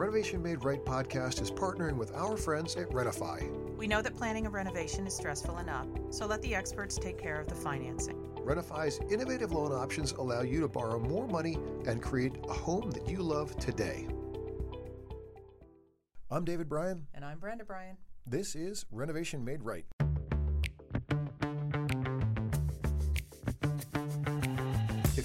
Renovation Made Right podcast is partnering with our friends at RenoFi. We know that planning a renovation is stressful enough, so let the experts take care of the financing. RenoFi's innovative loan options allow you to borrow more money and create a home that you love today. I'm David Bryan. And I'm Brenda Bryan. This is Renovation Made Right.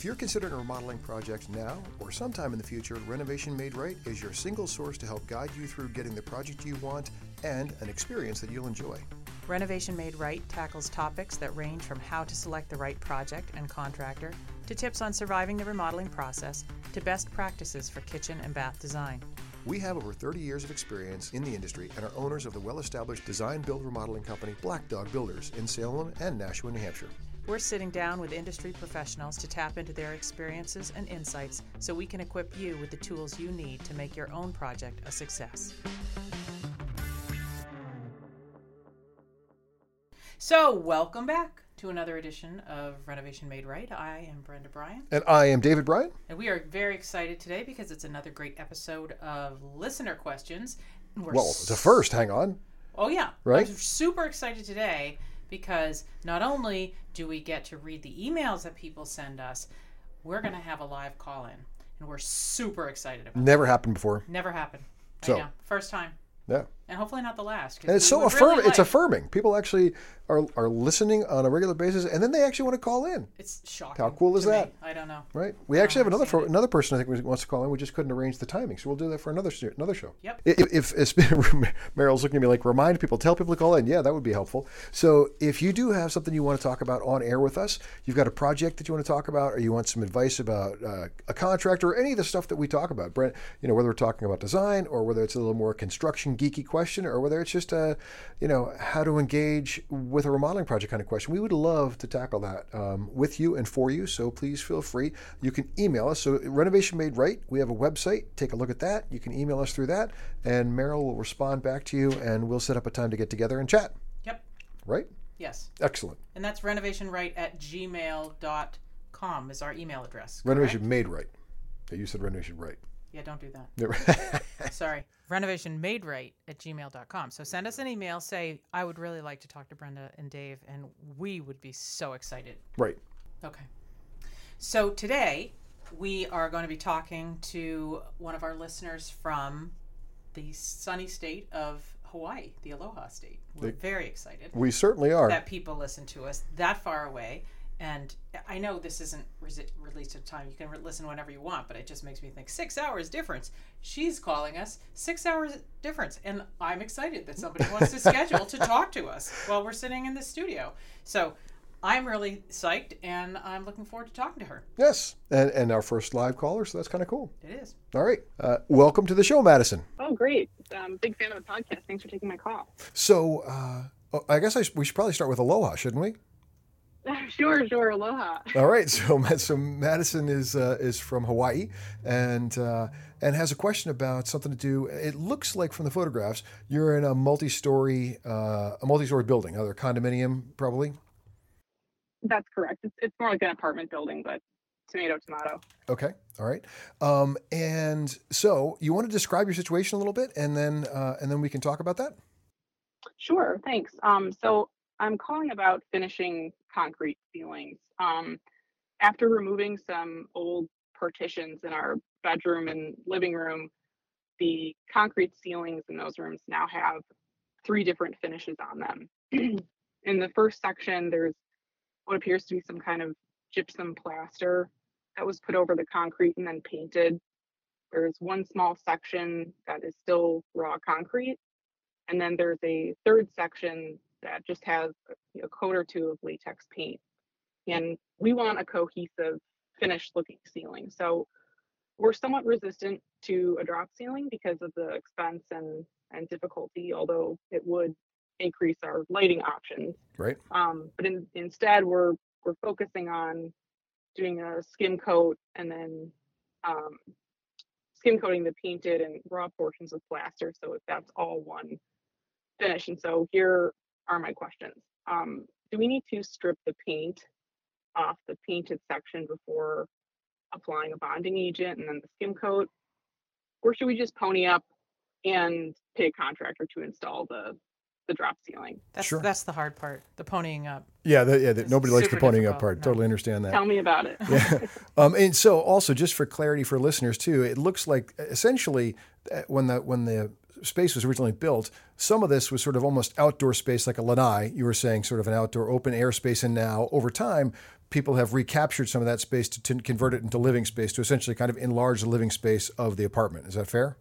You're considering a remodeling project now or sometime in the future, Renovation Made Right is your single source to help guide you through getting the project you want and an experience that you'll enjoy. Renovation Made Right tackles topics that range from how to select the right project and contractor to tips on surviving the remodeling process to best practices for kitchen and bath design. We have over 30 years of experience in the industry and are owners of the well established design build remodeling company Black Dog Builders in Salem and Nashua, New Hampshire. We're sitting down with industry professionals to tap into their experiences and insights so we can equip you with the tools you need to make your own project a success. So, welcome back to another edition of Renovation Made Right. I am Brenda Bryan. And I am David Bryan. And we are very excited today because it's another great episode of listener questions. We're well, a first. Hang on. Oh, yeah. Right? I'm super excited today because not only do we get to read the emails that people send us, we're going to have a live call in. And we're super excited about it. Never it. happened before. Never happened. So, First time. Yeah. And hopefully not the last. And it's so affirming. Really it's affirming. People actually are, are listening on a regular basis, and then they actually want to call in. It's shocking. How cool is that? Me. I don't know. Right. We actually have another for, another person I think wants to call in. We just couldn't arrange the timing, so we'll do that for another another show. Yep. If, if, if Meryl's looking at me like, remind people, tell people to call in. Yeah, that would be helpful. So if you do have something you want to talk about on air with us, you've got a project that you want to talk about, or you want some advice about uh, a contractor, or any of the stuff that we talk about, Brent, you know, whether we're talking about design or whether it's a little more construction geeky question, or whether it's just a, you know, how to engage with a remodeling project kind of question. We would love to tackle that um, with you and for you. So please feel free. You can email us. So Renovation Made Right. We have a website. Take a look at that. You can email us through that, and Meryl will respond back to you, and we'll set up a time to get together and chat. Yep. Right. Yes. Excellent. And that's renovationright at gmail.com is our email address. Correct? Renovation Made Right. You said renovation right. Yeah, don't do that. Sorry. Renovation made right at gmail.com. So send us an email. Say, I would really like to talk to Brenda and Dave, and we would be so excited. Right. Okay. So today we are going to be talking to one of our listeners from the sunny state of Hawaii, the Aloha state. We're very excited. We certainly are. That people listen to us that far away and I know this isn't re- released at time. You can re- listen whenever you want, but it just makes me think six hours difference. She's calling us six hours difference, and I'm excited that somebody wants to schedule to talk to us while we're sitting in the studio. So I'm really psyched, and I'm looking forward to talking to her. Yes, and and our first live caller, so that's kind of cool. It is. All right, uh, welcome to the show, Madison. Oh, great! Um, big fan of the podcast. Thanks for taking my call. So. Uh, I guess I, we should probably start with aloha, shouldn't we? Sure, sure. Aloha. All right. So, so Madison is uh, is from Hawaii, and uh, and has a question about something to do. It looks like from the photographs you're in a multi-story uh, a multi-story building, other condominium, probably. That's correct. It's, it's more like an apartment building, but tomato tomato. Okay. All right. Um, and so you want to describe your situation a little bit, and then uh, and then we can talk about that. Sure. Thanks. Um, so I'm calling about finishing concrete ceilings. Um, after removing some old partitions in our bedroom and living room, the concrete ceilings in those rooms now have three different finishes on them. in the first section, there's what appears to be some kind of gypsum plaster that was put over the concrete and then painted. There's one small section that is still raw concrete. And then there's a third section that just has a coat or two of latex paint. And we want a cohesive, finished looking ceiling. So we're somewhat resistant to a drop ceiling because of the expense and, and difficulty, although it would increase our lighting options. Right. Um, but in, instead, we're we're focusing on doing a skim coat and then um, skim coating the painted and raw portions with plaster, so that's all one finish. And so here are my questions. Um, do we need to strip the paint off the painted section before applying a bonding agent and then the skim coat? or should we just pony up and pay a contractor to install the the drop ceiling? That's Sure. that's the hard part. The ponying up. Yeah, the, yeah. The, nobody likes the ponying up part. No. Totally understand that. Tell me about it. Yeah. Um, and so, also, just for clarity for listeners too, it looks like essentially uh, when the when the space was originally built, some of this was sort of almost outdoor space, like a lanai. You were saying, sort of an outdoor open air space, and now over time. People have recaptured some of that space to, to convert it into living space to essentially kind of enlarge the living space of the apartment. Is that fair?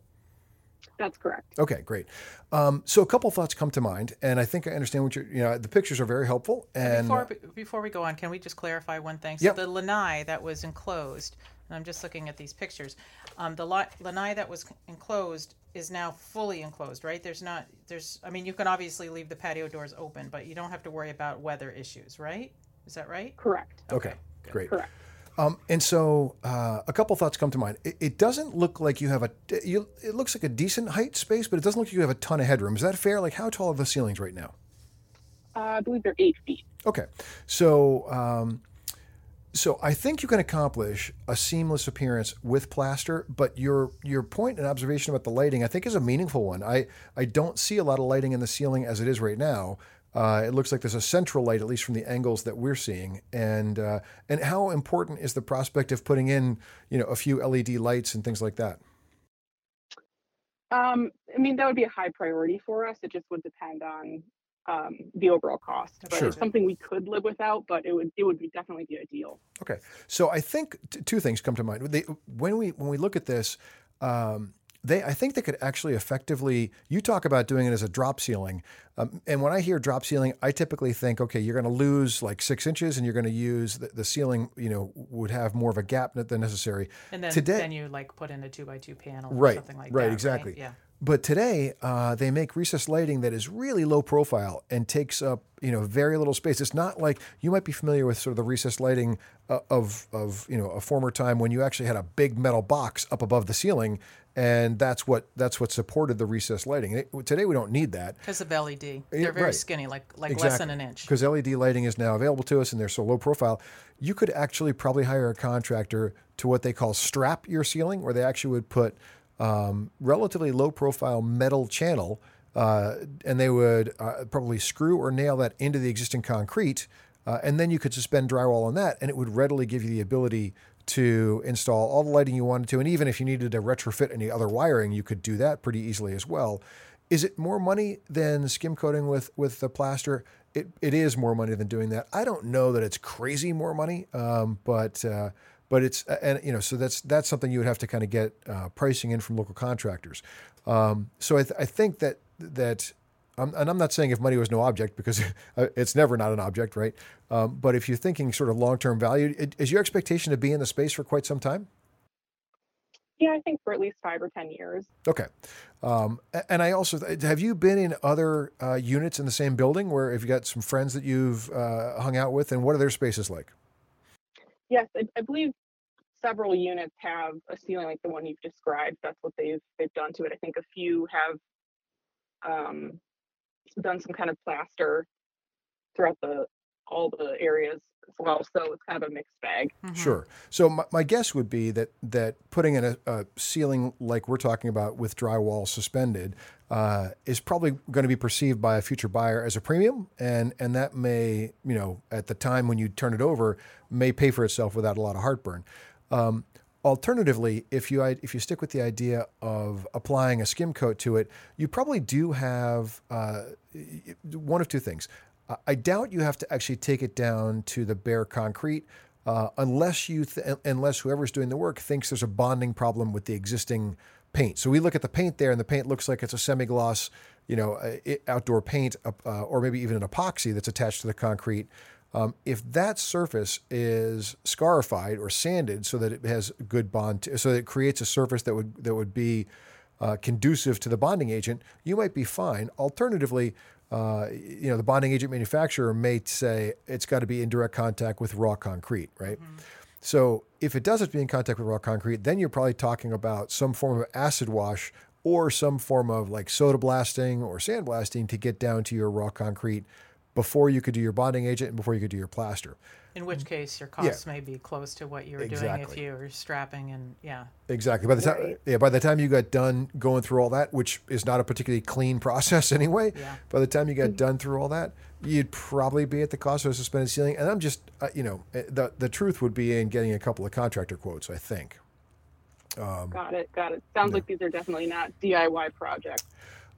That's correct. Okay, great. Um, so a couple thoughts come to mind, and I think I understand what you're. You know, the pictures are very helpful, and Before before we go on, can we just clarify one thing? So Yep. the lanai that was enclosed, and I'm just looking at these pictures. Um, the li- lanai that was enclosed is now fully enclosed, right? There's not there's I mean you can obviously leave the patio doors open, but you don't have to worry about weather issues, right? Is that right? Correct. okay, great. Correct. Um, and so uh, a couple thoughts come to mind. It, it doesn't look like you have a. You, it looks like a decent height space, but it doesn't look like you have a ton of headroom. Is that fair? Like how tall are the ceilings right now? Uh, I believe they're eight feet. Okay, so um, so I think you can accomplish a seamless appearance with plaster. But your your point and observation about the lighting, I think, is a meaningful one. I I don't see a lot of lighting in the ceiling as it is right now. Uh, it looks like there's a central light, at least from the angles that we're seeing. And uh, and how important is the prospect of putting in you know a few LED lights and things like that? Um, I mean, that would be a high priority for us. It just would depend on um, the overall cost. But Sure. it's something we could live without, but it would it would be definitely be ideal. Okay, so I think t- two things come to mind. They, when we when we look at this, um, they I think they could actually effectively. You talk about doing it as a drop ceiling, um, and when I hear drop ceiling, I typically think, okay, you're going to lose like six inches, and you're going to use the, the ceiling. You know, would have more of a gap than necessary. And then Today- then you like put in a two by two panel or Right, something like right, that. exactly. Yeah. But today, uh, they make recessed lighting that is really low profile and takes up you know very little space. It's not like you might be familiar with sort of the recessed lighting uh, of of you know a former time when you actually had a big metal box up above the ceiling, and that's what that's what supported the recessed lighting. It- today, we don't need that. Because of LED. They're very right. skinny, like like less than an inch. Because LED lighting is now available to us and they're so low profile, you could actually probably hire a contractor to what they call strap your ceiling, where they actually would put um, relatively low profile metal channel uh, and they would uh, probably screw or nail that into the existing concrete. Uh, and then you could suspend drywall on that and it would readily give you the ability to install all the lighting you wanted to. And even if you needed to retrofit any other wiring, you could do that pretty easily as well. Is it more money than skim coating with with the plaster? It, it is more money than doing that. I don't know that it's crazy more money, um, but uh, but it's and you know so that's that's something you would have to kind of get uh, pricing in from local contractors. Um, so I, th- I think that that um, and I'm not saying if money was no object because it's never not an object, right? Um, but if you're thinking sort of long term value, it, is your expectation to be in the space for quite some time? Yeah, I think for at least five or ten years. Okay. Um, and I also have you been in other uh, units in the same building where if you got some friends that you've uh, hung out with, and what are their spaces like? Yes, I, I believe several units have a ceiling like the one you've described. That's what they've they've done to it. I think a few have um, done some kind of plaster throughout the all the areas as well. So it's kind of a mixed bag. Mhm. Sure. So my, my guess would be that that putting in a, a ceiling like we're talking about with drywall suspended uh, is probably going to be perceived by a future buyer as a premium, and and that may you know at the time when you turn it over may pay for itself without a lot of heartburn. Um, Alternatively, if you if you stick with the idea of applying a skim coat to it, you probably do have uh, one of two things. I- doubt you have to actually take it down to the bare concrete, uh, unless you th- unless whoever's doing the work thinks there's a bonding problem with the existing paint. So we look at the paint there, and the paint looks like it's a semi-gloss, you know, uh, outdoor paint, uh, or maybe even an epoxy that's attached to the concrete. Um, if that surface is scarified or sanded so that it has good bond, to, so that it creates a surface that would that would be uh, conducive to the bonding agent, you might be fine. Alternatively, uh, you know, the bonding agent manufacturer may say it's got to be in direct contact with raw concrete, right? So if it doesn't be in contact with raw concrete, then you're probably talking about some form of acid wash or some form of like soda blasting or sand blasting to get down to your raw concrete before you could do your bonding agent and before you could do your plaster. In which case, your costs may be close to what you were doing if you were strapping and yeah. Exactly. By the time, Right. yeah, by the time you got done going through all that, which is not a particularly clean process anyway, Yeah. by the time you got done through all that, you'd probably be at the cost of a suspended ceiling. And I'm just, uh, you know, uh, the the truth would be in getting a couple of contractor quotes. I think. Um, Got it. Got it. Sounds like these are definitely not DIY projects.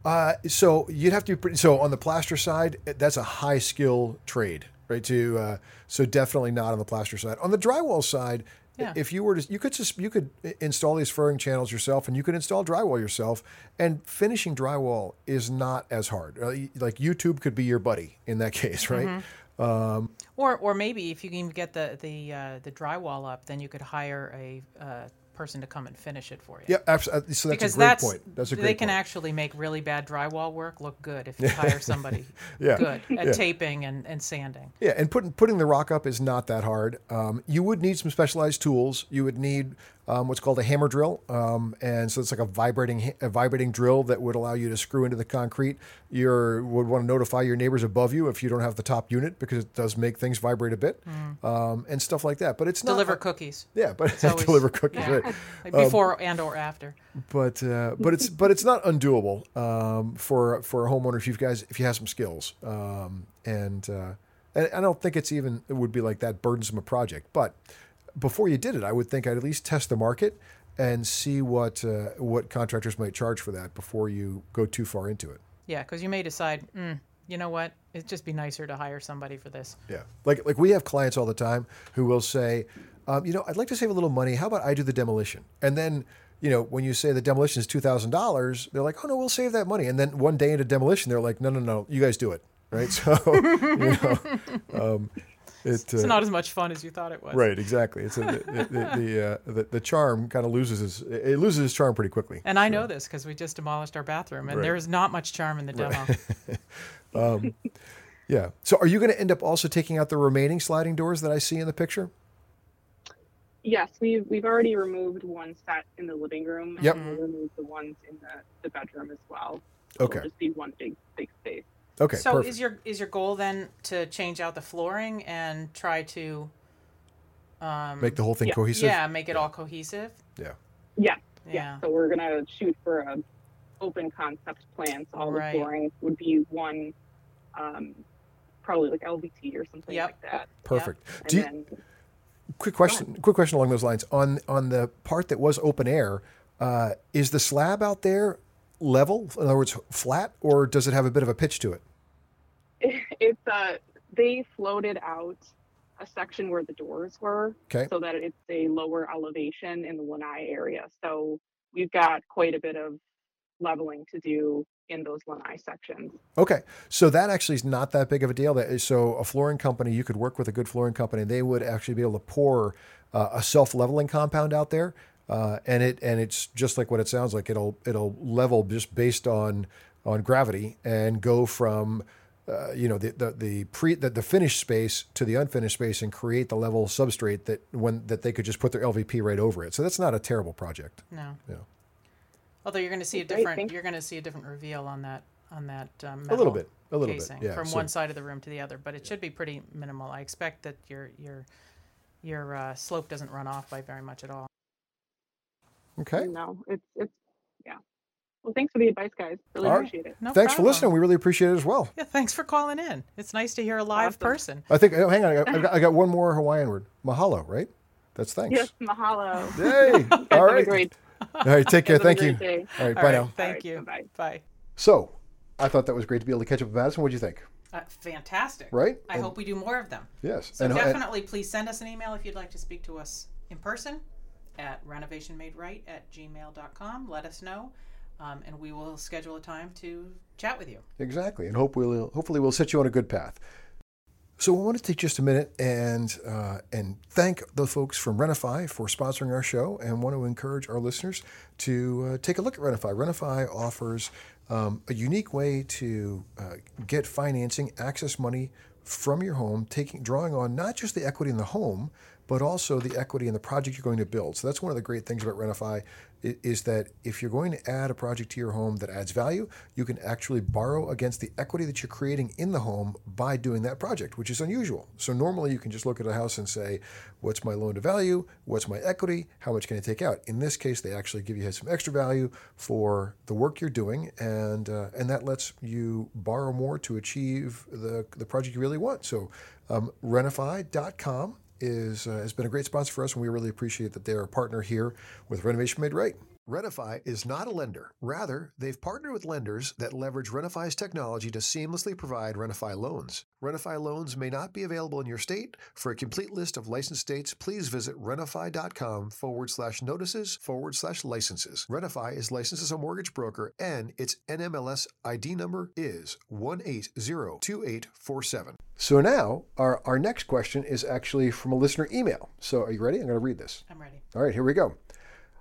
Uh, so you'd have to be pretty, so on the plaster side, eh, that's a high skill trade, right? To uh, so definitely not on the plaster side. On the drywall side, Yeah. if you were to, you could just you could install these furring channels yourself, and you could install drywall yourself. And finishing drywall is not as hard. Uh, like YouTube could be your buddy in that case, right? Um, Or or maybe if you can get the the uh, the drywall up, then you could hire a uh, person to come and finish it for you. yeah, absolutely. So that's because a great that's point. That's a great they can point. actually make really bad drywall work look good if you hire somebody Yeah. good at Yeah. taping and, and sanding. Yeah, and putting putting the rock up is not that hard. Um, you would need some specialized tools. You would need um, what's called a hammer drill, um, and so it's like a vibrating a vibrating drill that would allow you to screw into the concrete. You would want to notify your neighbors above you if you don't have the top unit because it does make things vibrate a bit, um, and stuff like that. But it's not Deliver cookies Yeah, but always- deliver cookies, yeah. right? like before and or after. but uh, but it's but it's not undoable um, for for a homeowner if you guys if you have some skills um, and uh, and I don't think it's even it would be like that burdensome a project. But before you did it, I would think I'd at least test the market and see what uh, what contractors might charge for that before you go too far into it. Yeah, because you may decide, mm, you know what, it'd just be nicer to hire somebody for this. Yeah, like like we have clients all the time who will say, um, you know, I'd like to save a little money. How about I do the demolition? And then, you know, when you say the demolition is two thousand dollars, they're like, oh no, we'll save that money. And then one day into demolition, they're like, no, no, no, you guys do it, right? So, you know, um, it, It's uh, not as much fun as you thought it was. right, exactly. It's a, the the the, uh, the the charm kind of loses its it loses its charm pretty quickly. And I know this because we just demolished our bathroom, and Right. there is not much charm in the demo. Yeah. So, are you going to end up also taking out the remaining sliding doors that I see in the picture? Yes, we've we've already removed one set in the living room. Yep. And we'll remove the ones in the, the bedroom as well. Okay. It'll just be one big big space. Okay. so perfect. is your is your goal then to change out the flooring and try to um, Make the whole thing Yeah. cohesive. yeah make it all cohesive? Yeah. Yes. Yeah. Yeah. So we're gonna shoot for a open concept plan. So all Right. the flooring would be one, um, probably like LVT or something Yep. like that. Perfect. And Do you, then quick question. Quick question along those lines. On on the part that was open air, uh, is the slab out there level? In other words, flat, or does it have a bit of a pitch to it? It's uh they floated out a section where the doors were Okay. so that it's a lower elevation in the lanai area so we've got quite a bit of leveling to do in those lanai sections Okay, so that actually is not that big of a deal. That is, so a flooring company, you could work with a good flooring company. They would actually be able to pour uh, a self-leveling compound out there, uh, and it and it's just like what it sounds like. It'll it'll level just based on on gravity and go from uh, you know the the the pre the, the finished space to the unfinished space and create the level substrate that when that they could just put their LVP right over it. So that's not a terrible project. No. Yeah. Although you're going to see a different you're going to see a different reveal on that on that um, A little bit, a little casing bit, yeah. from so- one side of the room to the other, but it should be pretty minimal. I expect that your your your uh, slope doesn't run off by very much at all. okay. no it's it's yeah well thanks for the advice guys really All right. appreciate it No Thanks for listening. We really appreciate it as well. Yeah, thanks for calling in. It's nice to hear a live Awesome. person. I think. Oh, hang on. I got, I got, I got one more Hawaiian word. Mahalo, right? That's thanks. yes mahalo Yay! Guys, All have a right. great, All right. Take care. guys, have a Thank you. day. All right. All bye right, now. Thank right, you. bye-bye. So, I thought that was great to be able to catch up with Madison. What do you think? Uh, fantastic. Right? I And- hope we do more of them. Yes. So and, and- definitely, please send us an email if you'd like to speak to us in person at renovationmaderight at gmail.com. Let us know, um, and we will schedule a time to chat with you. exactly. And hope we'll hopefully we'll set you on a good path. So we want to take just a minute and uh, and thank the folks from RenoFi for sponsoring our show, and want to encourage our listeners to uh, take a look at RenoFi. RenoFi offers um, a unique way to uh, get financing, access money from your home, taking drawing on not just the equity in the home, but also the equity in the project you're going to build. So that's one of the great things about RenoFi is that if you're going to add a project to your home that adds value, you can actually borrow against the equity that you're creating in the home by doing that project, which is unusual. So normally you can just look at a house and say, what's my loan to value? What's my equity? How much can I take out? In this case, they actually give you some extra value for the work you're doing, and uh, and that lets you borrow more to achieve the the project you really want. So um, RenoFi.com is uh, has been a great sponsor for us, and we really appreciate that they're a partner here with Renovation Made Right. RenoFi is not a lender. Rather, they've partnered with lenders that leverage RenoFi's technology to seamlessly provide RenoFi loans. RenoFi loans may not be available in your state. For a complete list of licensed states, please visit renofi.com forward slash notices forward slash licenses. RenoFi is licensed as a mortgage broker and its NMLS ID number is 1802847. So now, our, our next question is actually from a listener email. So are you ready? I'm going to read this. I'm ready. All right, here we go.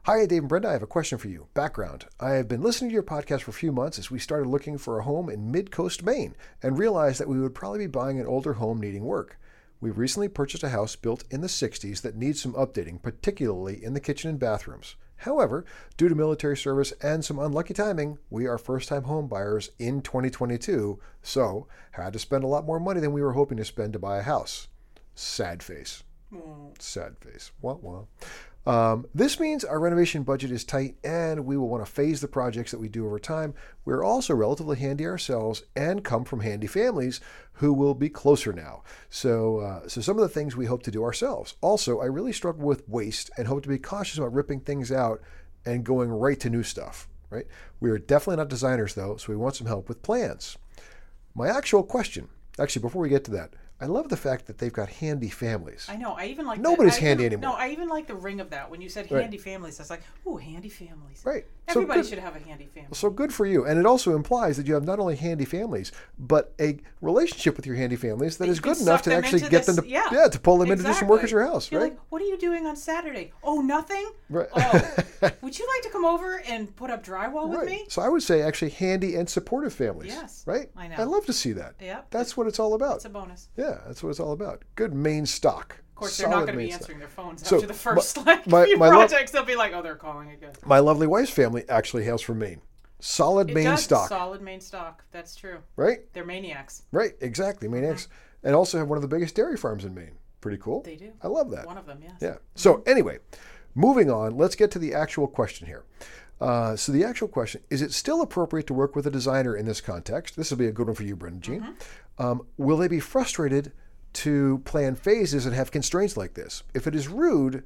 Hi, Dave and Brenda. I have a question for you. Background I have been listening to your podcast for a few months as we started looking for a home in mid coast Maine and realized that we would probably be buying an older home needing work. We recently purchased a house built in the 60s that needs some updating, particularly in the kitchen and bathrooms. However, due to military service and some unlucky timing, we are first time home buyers in 2022, so had to spend a lot more money than we were hoping to spend to buy a house. Sad face. Mm. Sad face. Wah wah. Um, this means our renovation budget is tight and we will want to phase the projects that we do over time. We're also relatively handy ourselves and come from handy families who will be closer now. So, uh, so some of the things we hope to do ourselves. Also, I really struggle with waste and hope to be cautious about ripping things out and going right to new stuff. Right? We are definitely not designers though, so we want some help with plans. My actual question, actually, before we get to that, I love the fact that they've got handy families. I know. I even like. Nobody's the, handy even, anymore. No, I even like the ring of that when you said Right. handy families. I was like, ooh, handy families. Right. So Everybody good- should have a handy family. So good for you. And it also implies that you have not only handy families, but a relationship with your handy families that That is good enough to actually get them to yeah, to pull them in to do some work at your house, You're right? like, what are you doing on Saturday? Oh, nothing. Right. Oh, would you like to come over and put up drywall with me? So I would say actually handy and supportive families. Yes, Right? I know. I love to see that. Yep. That's what it's all about. It's a bonus. yeah, that's what it's all about. Good Maine stock. Of course, they're not going to be Maine stock. answering their phones So, after the first like my- few my lo- projects. They'll be like, "Oh, they're calling again." My lovely wife's family actually hails from Maine. Solid It Maine does stock. solid Maine stock. That's true. Right? They're maniacs. Right, exactly. Maniacs. And also have one of the biggest dairy farms in Maine. Pretty cool. They do. I love that. One of them, yes. Yeah. So anyway, moving on, let's get to the actual question here. Uh, so the actual question is: It still appropriate to work with a designer in this context? This will be a good one for you, Brendan Jean. Um, will they be frustrated to plan phases and have constraints like this? If it is rude,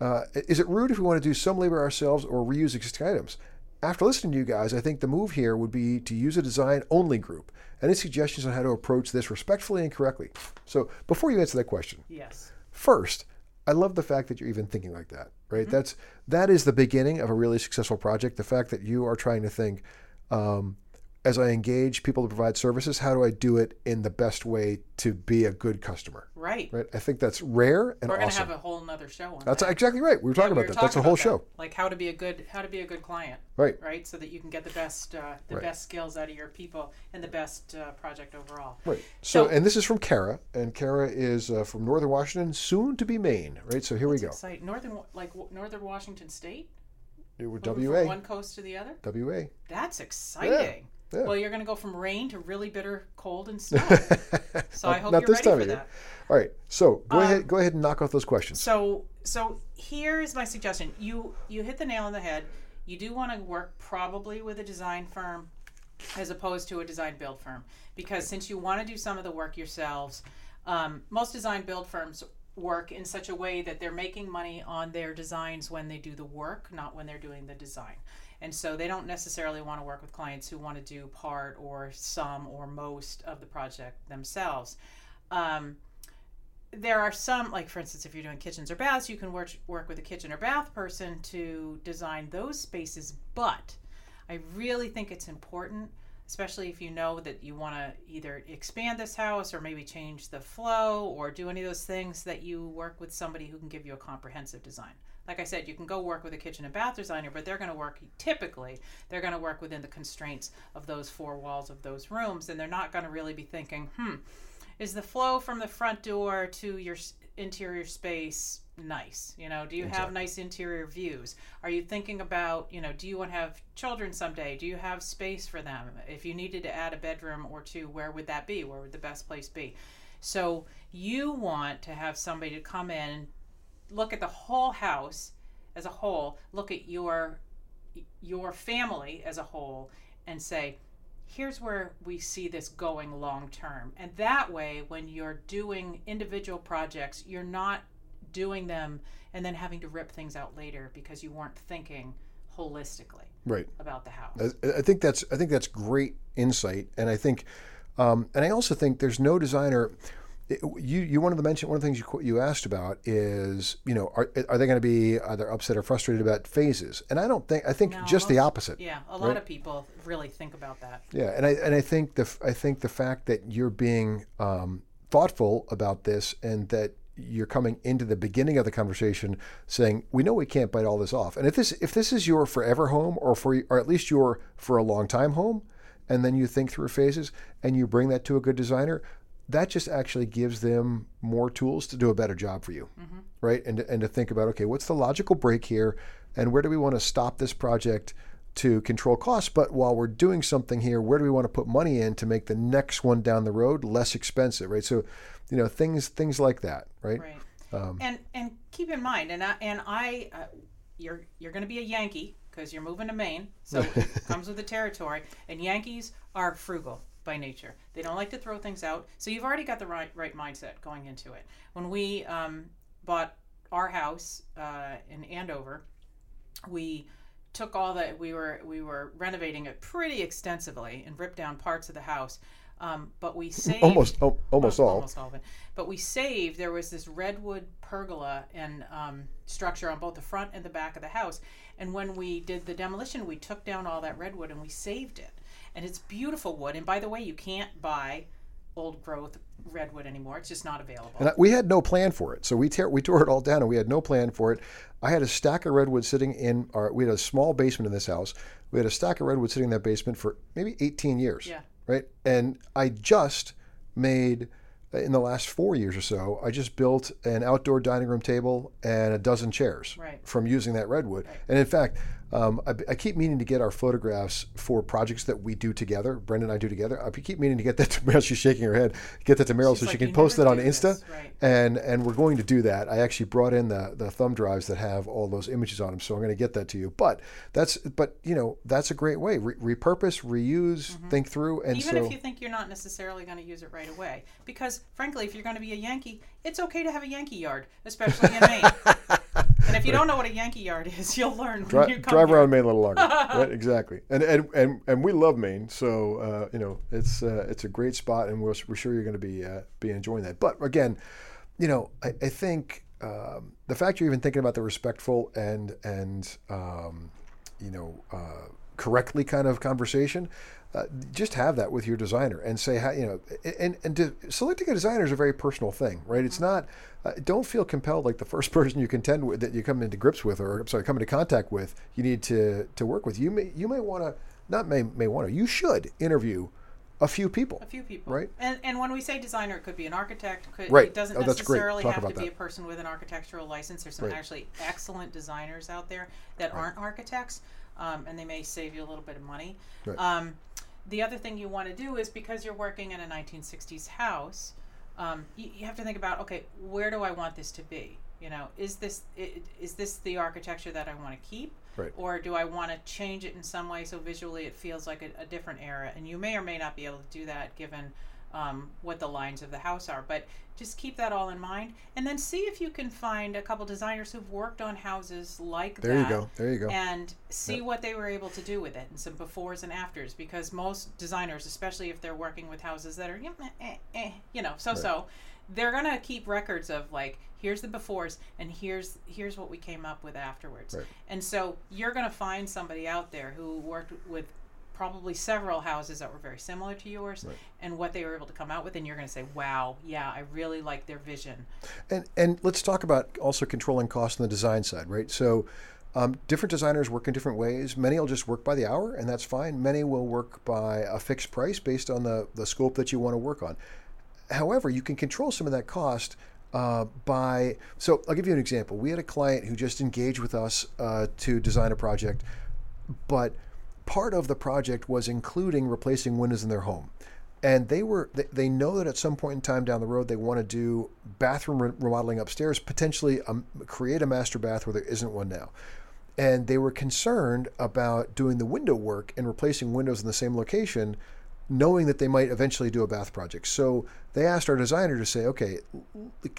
uh, is it rude if we want to do some labor ourselves or reuse existing items? After listening to you guys, I think the move here would be to use a design only group. Any suggestions on how to approach this respectfully and correctly? So before you answer that question, Yes. First, I love the fact that you're even thinking like that, right? That's that is the beginning of a really successful project. The fact that you are trying to think, um, as I engage people to provide services, how do I do it in the best way to be a good customer, Right. right? I think that's rare and We're gonna awesome. have a whole nother show on that's that. exactly right. We were talking Yeah, we about were that. That's a whole show. Like how to be a good how to be a good client, right? right? So that you can get the best uh, the Right. best skills out of your people and the best uh, project overall. Right. So, So- and this is from Kara, and Kara is uh, from Northern Washington, soon to be Maine, right? So here we go. Exciting. Northern like Northern Washington State. It Moving WA, From one coast to the other. WA. That's exciting. yeah. Well, you're going to go from rain to really bitter cold and snow. So I Not- hope not you're this ready time for of year. that. All right. So go Um, ahead. Go ahead and knock off those questions. So so here's my suggestion. You you hit the nail on the head. You do want to work probably with a design firm as opposed to a design build firm because since you want to do some of the work yourselves, um, most design build firms work in such a way that they're making money on their designs when they do the work, not when they're doing the design. And so they don't necessarily want to work with clients who want to do part or some or most of the project themselves. Um, there are some like for instance if you're doing kitchens or baths you can work work with a kitchen or bath person to design those spaces but i really think it's important especially if you know that you want to either expand this house or maybe change the flow or do any of those things that you work with somebody who can give you a comprehensive design like i said you can go work with a kitchen and bath designer but they're going to work typically they're going to work within the constraints of those four walls of those rooms and they're not going to really be thinking hmm is the flow from the front door to your interior space nice? You know, do you have nice interior views? Are you thinking about, you know, do you want to have children someday? Do you have space for them? If you needed to add a bedroom or two, where would that be? Where would the best place be? So you want to have somebody to come in, look at the whole house as a whole, look at your your family as a whole and say, here's where we see this going long term. And that way, when you're doing individual projects, you're not doing them and then having to rip things out later because you weren't thinking holistically Right. about the house. I, I think that's I think that's great insight, and I think, um, and I also think there's no designer. It- You you wanted to mention one of the things you you asked about is you know are are they going to be either upset or frustrated about phases? And I don't think I think No, just the opposite. yeah, a lot right? of people really think about that. Yeah, and I and I think the I think the fact that you're being um, thoughtful about this and that you're coming into the beginning of the conversation saying we know we can't bite all this off, and if this if this is your forever home or for or at least your for a long time home, and then you think through phases and you bring that to a good designer, that just actually gives them more tools to do a better job for you, right? And and to think about okay, what's the logical break here, and where do we want to stop this project? to control costs. But while we're doing something here, where do we want to put money in to make the next one down the road less expensive, right? So, you know, things things like that, right? Right. Um, and and keep in mind, and I and I, uh, you're you're going to be a Yankee because you're moving to Maine, so it comes with the territory. And Yankees are frugal by nature. They don't like to throw things out. So you've already got the right right mindset going into it. When we um, bought our house uh, in Andover, we took all that we were we were renovating it pretty extensively and ripped down parts of the house. Um, but we saved Almost, al- almost all. almost all of it. But we saved. There was this redwood pergola and um, structure on both the front and the back of the house. And when we did the demolition, we took down all that redwood and we saved it. And it's beautiful wood. And by the way, you can't buy old growth redwood anymore. It's just not available. And we had no plan for it, so we tear, we tore it all down, and we had no plan for it. I had a stack of redwood sitting in our. We had a small basement in this house. We had a stack of redwood sitting in that basement for maybe 18 years. Yeah. Right. And I just made uh, in the last four years or so. I just built an outdoor dining room table and a dozen chairs Right. from using that redwood. And in fact. Um, I, I keep meaning to get our photographs for projects that we do together. Brenda and I do together. I keep meaning to get that to Meryl. She's shaking her head. Get that to Meryl She's so like, she can post that on Insta this." Right. and and we're going to do that. I actually brought in the the thumb drives that have all those images on them, so I'm going to get that to you. But that's but you know that's a great way. Re- repurpose, reuse, think through, and Even so if you think you're not necessarily going to use it right away. Because, frankly, if you're going to be a Yankee, it's okay to have a Yankee yard, especially in Maine. you don't know what a Yankee yard is, you'll learn when you come drive here. around Maine a little longer, right? Exactly. And and and and we love Maine, so uh, you know it's uh, it's a great spot, and we're, we're sure you're going to be uh, be enjoying that. But again, you know, I, I think um, the fact you're even thinking about the respectful and and um, you know uh, correctly kind of conversation. Uh, just have that with your designer and say how you know and and to, selecting a designer is a very personal thing right it's not uh, don't feel compelled like the first person you contend with that you come into grips with or I'm sorry come into contact with you need to to work with you may you may want to not may may want to you should interview a few people A few people, Right. And and when we say designer, it could be an architect. Could, Right. It doesn't Oh, necessarily have to be a person with an architectural license. There's some Right. actually excellent designers out there that aren't architects, um, and they may save you a little bit of money. Right. Um, the other thing you want to do is because you're working in a 1960s house, um, you, you have to think about okay, where do I want this to be? You know, is this is this the architecture that I want to keep? Right. Or do I want to change it in some way so visually it feels like a, a different era? And you may or may not be able to do that given um, what the lines of the house are. But just keep that all in mind, and then see if you can find a couple designers who've worked on houses like there that. you go there you go And see what they were able to do with it, and some befores and afters. Because most designers, especially if they're working with houses that are, you know, eh, eh, you know, so-so, they're gonna keep records of like, here's the befores, and here's here's what we came up with afterwards. Right. And so you're gonna find somebody out there who worked with probably several houses that were very similar to yours, Right. and what they were able to come out with, and you're gonna say, wow, yeah, I really like their vision. And and let's talk about also controlling costs on the design side, right? So, um, different designers work in different ways. Many will just work by the hour, and that's fine. Many will work by a fixed price based on the the scope that you want to work on. However, you can control some of that cost uh, by. So I'll give you an example. We had a client who just engaged with us uh, to design a project, but part of the project was including replacing windows in their home. And they were they, they know that at some point in time down the road they want to do bathroom re- remodeling upstairs, potentially um, create a master bath where there isn't one now and they were concerned about doing the window work and replacing windows in the same location knowing that they might eventually do a bath project so they asked our designer to say okay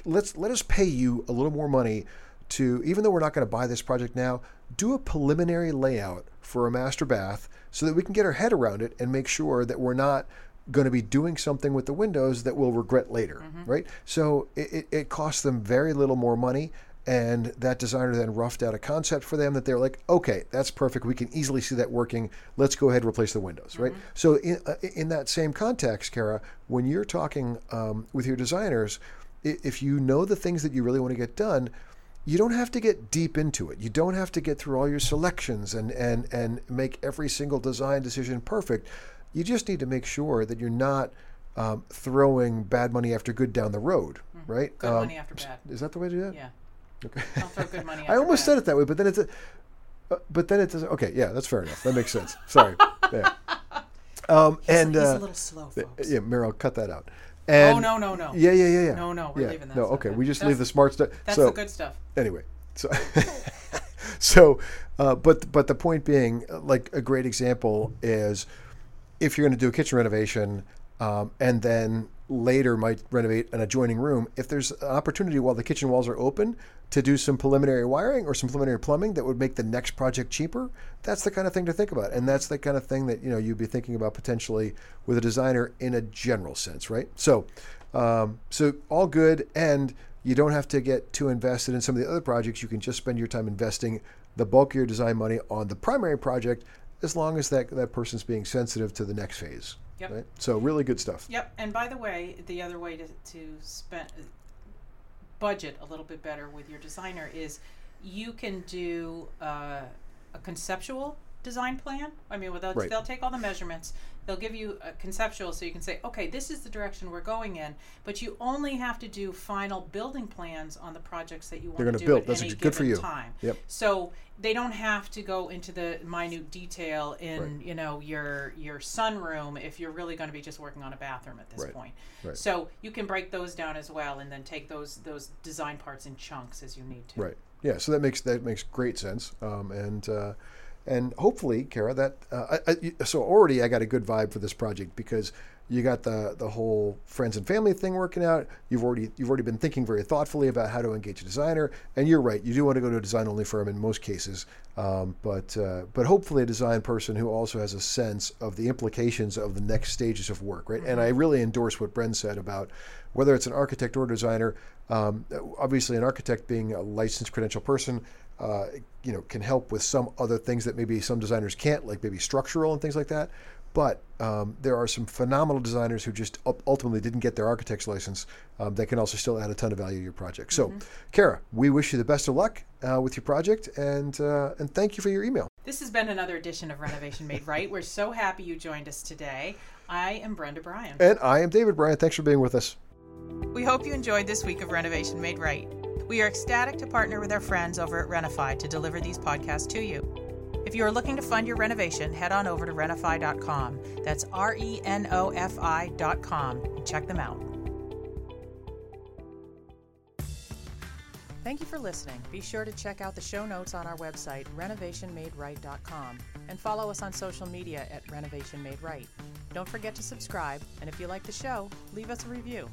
let's let us pay you a little more money to even though we're not going to buy this project now do a preliminary layout for a master bath so that we can get our head around it and make sure that we're not going to be doing something with the windows that we'll regret later, right? So it, it, it costs them very little more money. And that designer then roughed out a concept for them that they're like, okay, that's perfect. We can easily see that working. Let's go ahead and replace the windows, right? So in, uh, in that same context, Kara, when you're talking um, with your designers, if you know the things that you really want to get done, you don't have to get deep into it. You don't have to get through all your selections and, and, and make every single design decision perfect. You just need to make sure that you're not um, throwing bad money after good down the road, right? Good Um, money after bad. Is that the way to do that? Yeah. Okay. Don't throw good money I almost bad. said it that way, but then it's a, uh, but then it's a, okay. Yeah, that's fair enough. That makes sense. Sorry. Yeah. Um, and He's uh, a little slow, folks. yeah, Meryl, cut that out. And oh no, no, no. Yeah, yeah, yeah, yeah. No, no, we're yeah. leaving that No, stuff okay. We just That's- leave the smart stuff. That's so the good stuff. anyway, so so, uh, but but the point being, uh, like a great example is if you're going to do a kitchen renovation um, and then later might renovate an adjoining room, if there's an opportunity while the kitchen walls are open to do some preliminary wiring or some preliminary plumbing that would make the next project cheaper, that's the kind of thing to think about. And that's the kind of thing that you know you'd be thinking about potentially with a designer in a general sense, right? So, um, so all good, and you don't have to get too invested in some of the other projects. You can just spend your time investing the bulk of your design money on the primary project, as long as that that person's being sensitive to the next phase. Yep. Right? So really good stuff. Yep. And by the way, the other way to to spend budget a little bit better with your designer is you can do uh, a conceptual design plan. I mean, without Right. they'll take all the measurements. They'll give you a conceptual, so you can say, okay, this is the direction we're going in. But you only have to do final building plans on the projects that you want to do build. at That's any good for you. time. Yep. So they don't have to go into the minute detail in Right. you know your your sunroom if you're really going to be just working on a bathroom at this Right. point. Right. So you can break those down as well, and then take those those design parts in chunks as you need to. Right. Yeah. So that makes that makes great sense. Um, and uh, and hopefully, Kara, that uh, I, I, so already I got a good vibe for this project because you got the the whole friends and family thing working out. You've already you've already been thinking very thoughtfully about how to engage a designer, and you're right. You do want to go to a design only firm in most cases, um, but uh, but hopefully a design person who also has a sense of the implications of the next stages of work, right? And I really endorse what Bren said about whether it's an architect or designer. Um, obviously, an architect being a licensed credential person, uh, you know, can help with some other things that maybe some designers can't, like maybe structural and things like that. But um, there are some phenomenal designers who just ultimately didn't get their architect's license um, that can also still add a ton of value to your project. So, Kara, we wish you the best of luck uh, with your project, and uh, and thank you for your email. This has been another edition of Renovation Made Right. We're so happy you joined us today. I am Brenda Bryan. And I am David Bryan. Thanks for being with us. We hope you enjoyed this week of Renovation Made Right. We are ecstatic to partner with our friends over at RenoFi to deliver these podcasts to you. If you are looking to fund your renovation, head on over to renofi.com. That's R E N O F I.com and check them out. Thank you for listening. Be sure to check out the show notes on our website, renovationmaderight.com, and follow us on social media at Renovation Made Right. Don't forget to subscribe, and if you like the show, leave us a review.